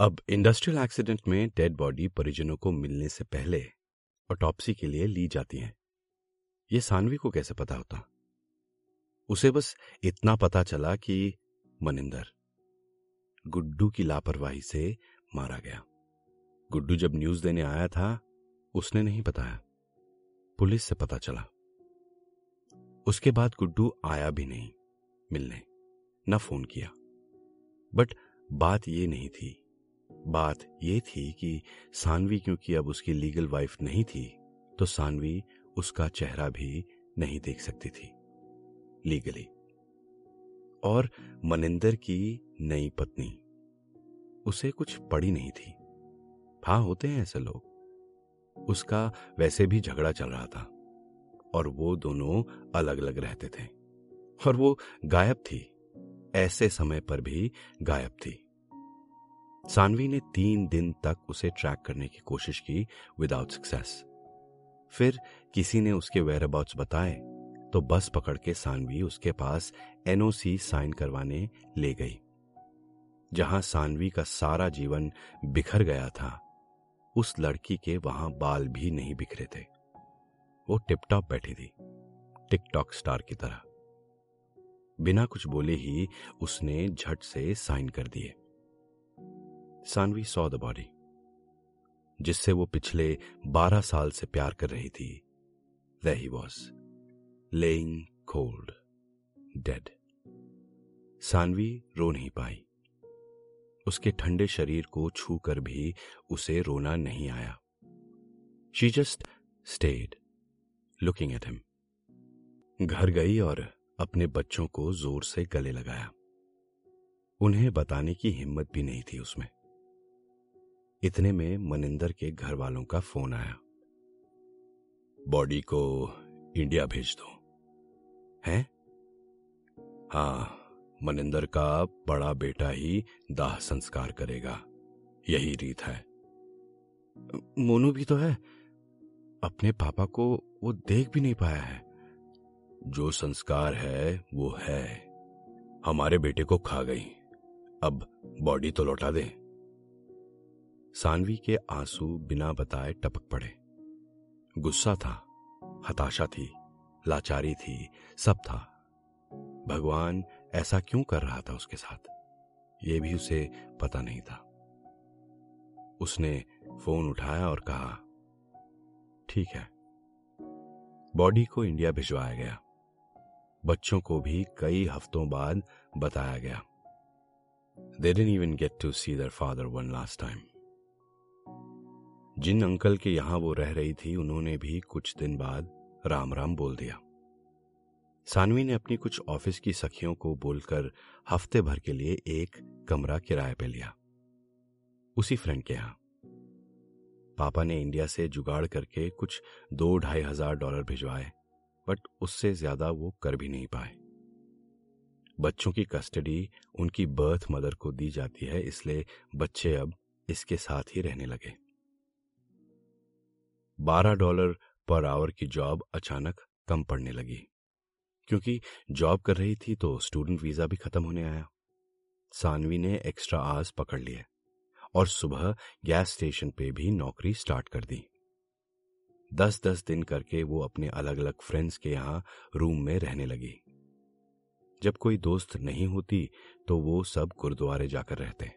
अब industrial accident में dead body परिजनों को मिलने से पहले ऑटोप्सी के लिए ली जाती है। ये सानवी को कैसे पता होता? उसे बस इतना पता चला कि मनिंदर, गुड्डू की लापरवाही से मारा गया। गुड्डू जब न्यूज़ देने आया था, उसने नहीं बताया। पुलिस से पता चला। उसके बाद गुड्डू आया भी नहीं, मिलने, न फ़ोन किया। बट बात यह नहीं थी बात यह थी कि सानवी, क्योंकि अब उसकी लीगल वाइफ नहीं थी तो सानवी उसका चेहरा भी नहीं देख सकती थी लीगली और मनिंदर की नई पत्नी, उसे कुछ पड़ी नहीं थी। हाँ होते हैं ऐसे लोग। उसका वैसे भी झगड़ा चल रहा था, और वो दोनों अलग अलग रहते थे। और वो गायब थी, ऐसे समय पर भी गायब थी। सानवी ने तीन दिन तक उसे ट्रैक करने की कोशिश की विदाउट सक्सेस फिर किसी ने उसके वेयर अबाउट्स बताए तो बस पकड़ के सानवी उसके पास एनओसी साइन करवाने ले गई, जहाँ सानवी का सारा जीवन बिखर गया था। उस लड़की के वहाँ बाल भी नहीं बिखरे थे। वो टिपटॉप बैठी थी टिकटॉक स्टार की तरह। बिना कुछ बोले ही उसने झट से साइन कर दिए। सानवी सॉ द बॉडी जिससे वो पिछले बारह साल से प्यार कर रही थी। Way he was laying cold dead Sanvi रो नहीं पाई। उसके ठंडे शरीर को छू कर भी उसे रोना नहीं आया। She just stayed looking at him घर गई और अपने बच्चों को ज़ोर से गले लगाया। उन्हें बताने की हिम्मत भी नहीं थी उसमें। इतने में मनिंदर के घर वालों का फ़ोन आया। बॉडी को इंडिया भेज दो। हैं? हाँ मनिंदर का बड़ा बेटा ही दाह संस्कार करेगा। यही रीत है। मोनू भी तो है। अपने पापा को वो देख भी नहीं पाया है। जो संस्कार है, वो है। हमारे बेटे को खा गई। अब बॉडी तो लौटा दे। सानवी के आँसू बिना बताए टपक पड़े। गुस्सा था, हताशा थी, लाचारी थी, सब था। भगवान ऐसा क्यों कर रहा था उसके साथ? ये भी उसे पता नहीं था। उसने फ़ोन उठाया और कहा, ठीक है। बॉडी को इंडिया भिजवाया गया। बच्चों को भी कई हफ्तों बाद बताया गया। They didn't even get to see their father one last time Jin uncle के यहाँ वो रह रही थी, उन्होंने भी कुछ दिन बाद राम राम बोल दिया। सानवी ने अपनी कुछ ऑफ़िस की सखियों को बोलकर हफ़्ते भर के लिए एक कमरा किराए पे लिया। उसी फ्रेंड के यहाँ। पापा ने इंडिया से जुगाड़ करके कुछ दो ढाई हज़ार डॉलर भिजवाए, बट उससे ज़्यादा वो कर भी नहीं पाए। बच्चों की कस्टडी उनकी बर्थ मदर को दी जाती है, इसलिए बच्चे अब इसके साथ ही रहने लगे। बारह डॉलर पर आवर की जॉब अचानक कम पड़ने लगी। क्योंकि जॉब कर रही थी तो स्टूडेंट वीज़ा भी खत्म होने आया। सानवी ने एक्स्ट्रा आवर्स पकड़ लिए और सुबह गैस स्टेशन पे भी नौकरी स्टार्ट कर दी। दस दस दिन करके वो अपने अलग अलग फ्रेंड्स के यहाँ रूम में रहने लगी। जब कोई दोस्त नहीं होती तो वो सब गुरुद्वारे जाकर रहते।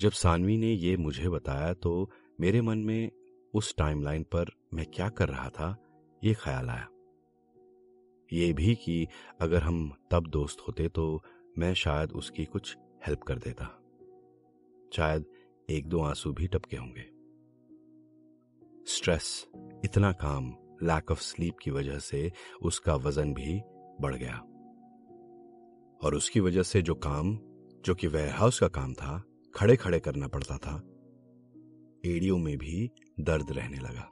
जब सानवी ने ये मुझे बताया तो मेरे मन में उस टाइमलाइन पर मैं क्या कर रहा था, ये ख्याल आया। ये भी कि अगर हम तब दोस्त होते तो मैं शायद उसकी कुछ हेल्प कर देता। शायद एक दो आँसू भी टपके होंगे। स्ट्रेस इतना काम लैक ऑफ़ स्लीप की वजह से उसका वज़न भी बढ़ गया। और उसकी वजह से जो काम, जो कि वेयर हाउस का काम था खड़े खड़े करना पड़ता था, एड़ियों में भी दर्द रहने लगा।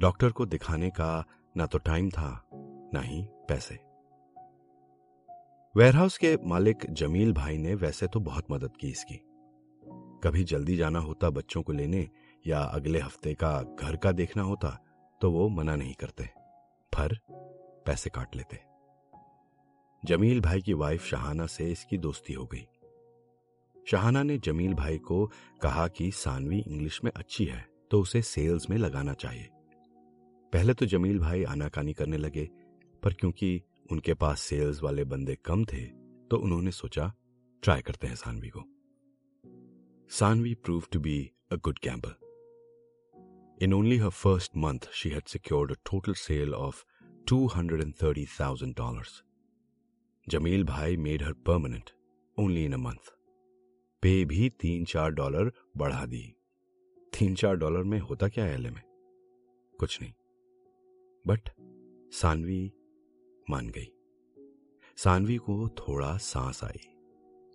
डॉक्टर को दिखाने का ना तो टाइम था, ना ही पैसे। वेयरहाउस के मालिक जमील भाई ने वैसे तो बहुत मदद की इसकी। कभी जल्दी जाना होता बच्चों को लेने या अगले हफ़्ते का घर का देखना होता तो वो मना नहीं करते, पर पैसे काट लेते। जमील भाई की वाइफ शहाना से इसकी दोस्ती हो गई। शाहाना ने जमील भाई को कहा कि सानवी इंग्लिश में अच्छी है तो उसे सेल्स में लगाना चाहिए पहले तो जमील भाई आनाकानी करने लगे पर क्योंकि उनके पास सेल्स वाले बंदे कम थे तो उन्होंने सोचा ट्राई करते हैं सानवी को Sanvi prove to be a good gamble In only her first month, she had secured a total sale of $230,000. Jameel Bhai made her permanent only in a month. पे भी तीन चार डॉलर बढ़ा दी। तीन चार डॉलर में होता क्या एल में कुछ नहीं। बट सानवी मान गई। सानवी को थोड़ा सांस आई।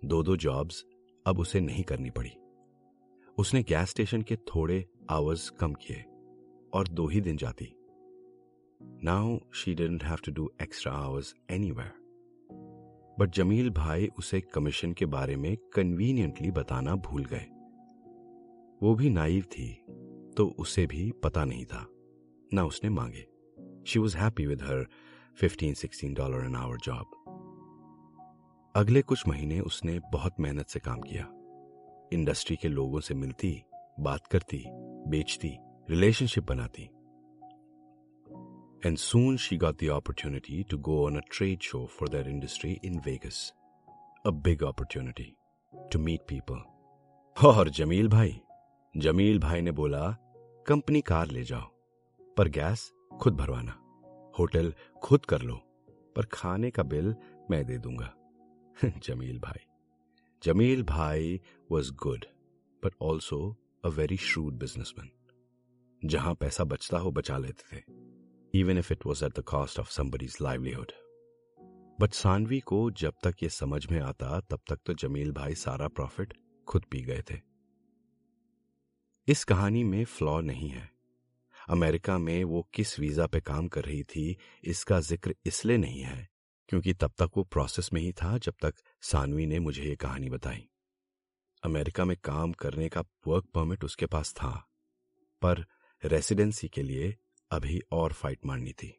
दो दो जॉब्स अब उसे नहीं करनी पड़ी। उसने गैस स्टेशन के थोड़े आवर्स कम किए और दो ही दिन जाती। Now she didn't have to do extra hours anywhere but Jameel bhai उसे कमीशन के बारे में कन्वीनियंटली बताना भूल गए। वो भी नाइव थी तो उसे भी पता नहीं था। ना उसने मांगे। She was happy with her fifteen sixteen dollar an hour job अगले कुछ महीने उसने बहुत मेहनत से काम किया। इंडस्ट्री के लोगों से मिलती, बात करती, बेचती रिलेशनशिप बनाती। And soon she got the opportunity to go on a trade show for their industry in Vegas. A big opportunity to meet people. और जमील भाई जमील भाई ने बोला, कंपनी कार ले जाओ, पर गैस खुद भरवाना। होटल खुद कर लो, पर खाने का बिल मैं दे दूँगा। Jameel bhai. Jameel bhai was good but also a very shrewd businessman जहाँ पैसा बचता हो बचा लेते थे। Even if it was at the cost of somebody's livelihood. But Sanvi को जब तक ये समझ में आता, तब तक तो जमील भाई सारा प्रॉफिट खुद पी गए थे। इस कहानी में फ्लॉ नहीं है। अमेरिका में वो किस वीज़ा पे काम कर रही थी, इसका ज़िक्र इसलिए नहीं है, क्योंकि तब तक वो प्रोसेस में ही था, जब तक सानवी ने मुझे ये कहानी बताई। अमेरिका में काम करने का वर्क परमिट उसके पास था, पर रेसिडेंसी के लिए अभी और फाइट मारनी थी।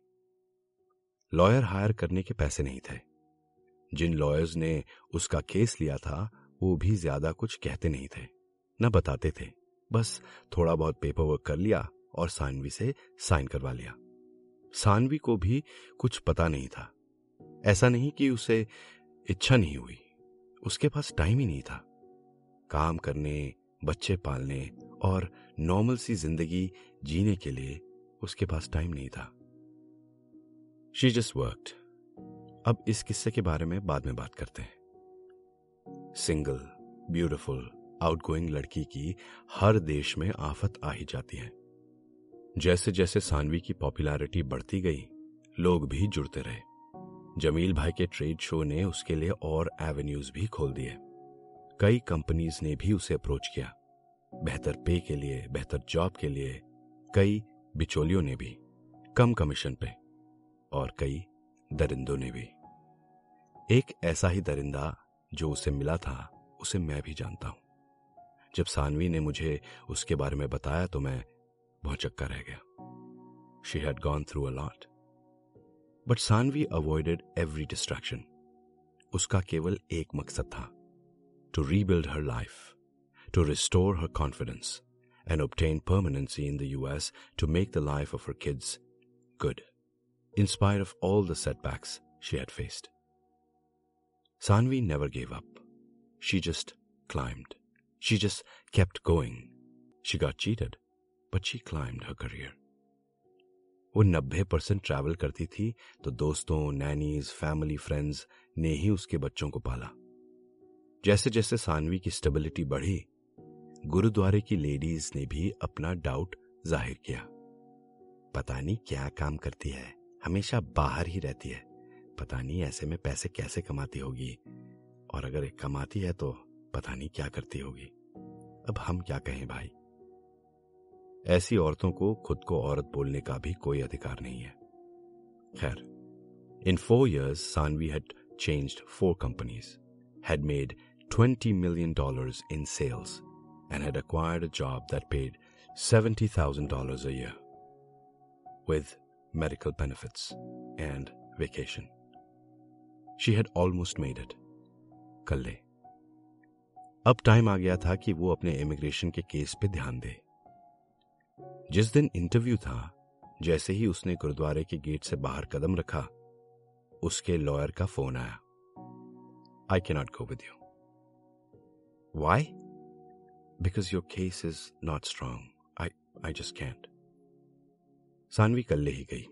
लॉयर हायर करने के पैसे नहीं थे। जिन लॉयर्स ने उसका केस लिया था, वो भी ज़्यादा कुछ कहते नहीं थे। न बताते थे। बस थोड़ा बहुत पेपर वर्क कर लिया और सानवी से साइन करवा लिया। सानवी को भी कुछ पता नहीं था। ऐसा नहीं कि उसे इच्छा नहीं हुई। उसके पास टाइम ही नहीं था। काम करने, बच्चे पालने और नॉर्मल सी ज़िंदगी जीने के लिए उसके पास टाइम नहीं था। शी जस्ट वर्कड अब इस किस्से के बारे में बाद में बात करते हैं। सिंगल ब्यूटिफुल आउटगोइंग लड़की की हर देश में आफत आ ही जाती है। जैसे जैसे सानवी की पॉपुलैरिटी बढ़ती गई, लोग भी जुड़ते रहे। जमील भाई के ट्रेड शो ने उसके लिए और एवेन्यूज भी खोल दिए। कई कंपनीज़ ने भी उसे अप्रोच किया। बेहतर पे के लिए, बेहतर जॉब के लिए, कई बिचौलियों ने भी, कम कमीशन पे, और कई दरिंदों ने भी। एक ऐसा ही दरिंदा जो उसे मिला था, उसे मैं भी जानता हूँ। जब सानवी ने मुझे उसके बारे में बताया तो मैं बहुत चक्का रह गया। She had gone through a lot but Sanvi avoided every distraction उसका केवल एक मकसद था to rebuild her life to restore her confidence and obtain permanency in the US to make the life of her kids good, in spite of all the setbacks she had faced. Sanvi never gave up. She just climbed. She just kept going. She got cheated, but she climbed her career. वो नब्बे percent travel करती थी तो दोस्तों nannies family friends ने ही उसके बच्चों को पाला जैसे जैसे सानवी की स्टेबिलिटी बढ़ी गुरुद्वारे की लेडीज़ ने भी अपना डाउट ज़ाहिर किया। पता नहीं क्या काम करती है, हमेशा बाहर ही रहती है। पता नहीं ऐसे में पैसे कैसे कमाती होगी, और अगर कमाती है तो पता नहीं क्या करती होगी। अब हम क्या कहें भाई? ऐसी औरतों को खुद को औरत बोलने का भी कोई अधिकार नहीं है। खैर in four years Sanvi had changed four companies had made twenty million dollars in sales and had acquired a job that paid $70,000 a year with medical benefits and vacation. She had almost made it. Kalle. अब time आ गया था कि वो अपने immigration के case पे ध्यान दे जिस दिन इंटरव्यू था जैसे ही उसने गुरुद्वारे के गेट से बाहर कदम रखा उसके लॉयर का फोन आया I cannot go with you why Because your case is not strong I I just can't Saanvi कल्ले ही गई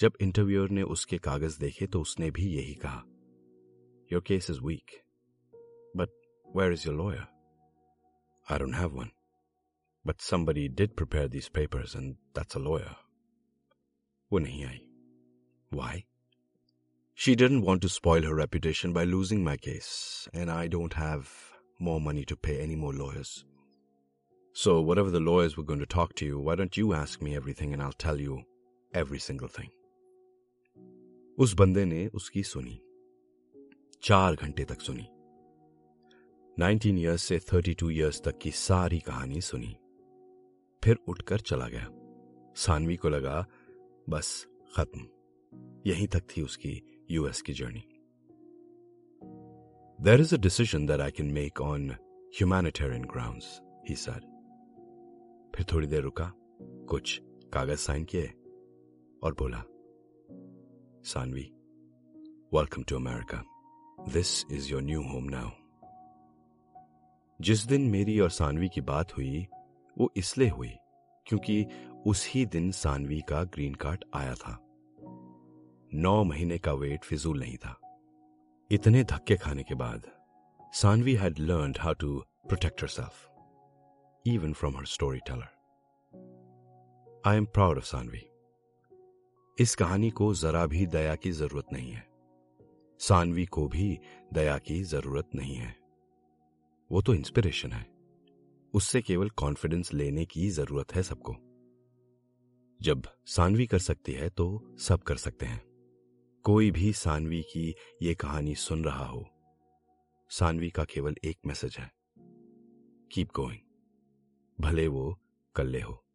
जब इंटरव्यूअर ने उसके कागज देखे तो उसने भी यही कहा your case is weak but where is your lawyer I don't have one but somebody did prepare these papers and that's a lawyer. वो नहीं आई. Why? She didn't want to spoil her reputation by losing my case, and I don't have more money to pay any more lawyers. So, whatever the lawyers were going to talk to you, why don't you ask me everything and I'll tell you every single thing. उस बंदे ने उसकी सुनी चार घंटे तक सुनी 19 years से 32 इयर्स तक की सारी कहानी सुनी फिर उठकर चला गया सानवी को लगा बस खत्म यहीं तक थी उसकी यूएस की journey there is a decision that I can make on humanitarian ground he sir फिर थोड़ी देर रुका, कुछ कागज़ साइन किए और बोला, Sanvi welcome to America this is your new home now जिस दिन मेरी और सानवी की बात हुई, वो इसलिए हुई क्योंकि उसी दिन सानवी का ग्रीन कार्ड आया था। नौ महीने का वेट फिजूल नहीं था। इतने धक्के खाने के बाद Sanvi had learn how to protect herself even from her storyteller I am proud of Sanvi इस कहानी को जरा भी दया की ज़रूरत नहीं है। सानवी को भी दया की ज़रूरत नहीं है। वो तो इंस्पिरेशन है। उससे केवल कॉन्फिडेंस लेने की ज़रूरत है सबको। जब सानवी कर सकती है तो सब कर सकते हैं। कोई भी सानवी की ये कहानी सुन रहा हो। सानवी का केवल एक मैसेज है। कीप गोइंग भले वो कल्ले हो।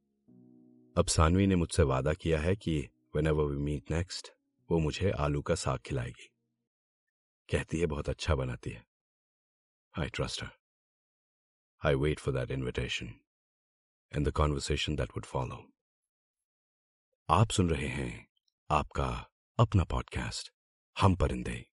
अब सानवी ने मुझसे वादा किया है कि whenever we meet next वो मुझे आलू का साग खिलाएगी। कहती है, बहुत अच्छा बनाती है। I trust her I wait for that invitation and the conversation that would follow. आप सुन रहे हैं आपका अपना पॉडकास्ट हम परिंदे।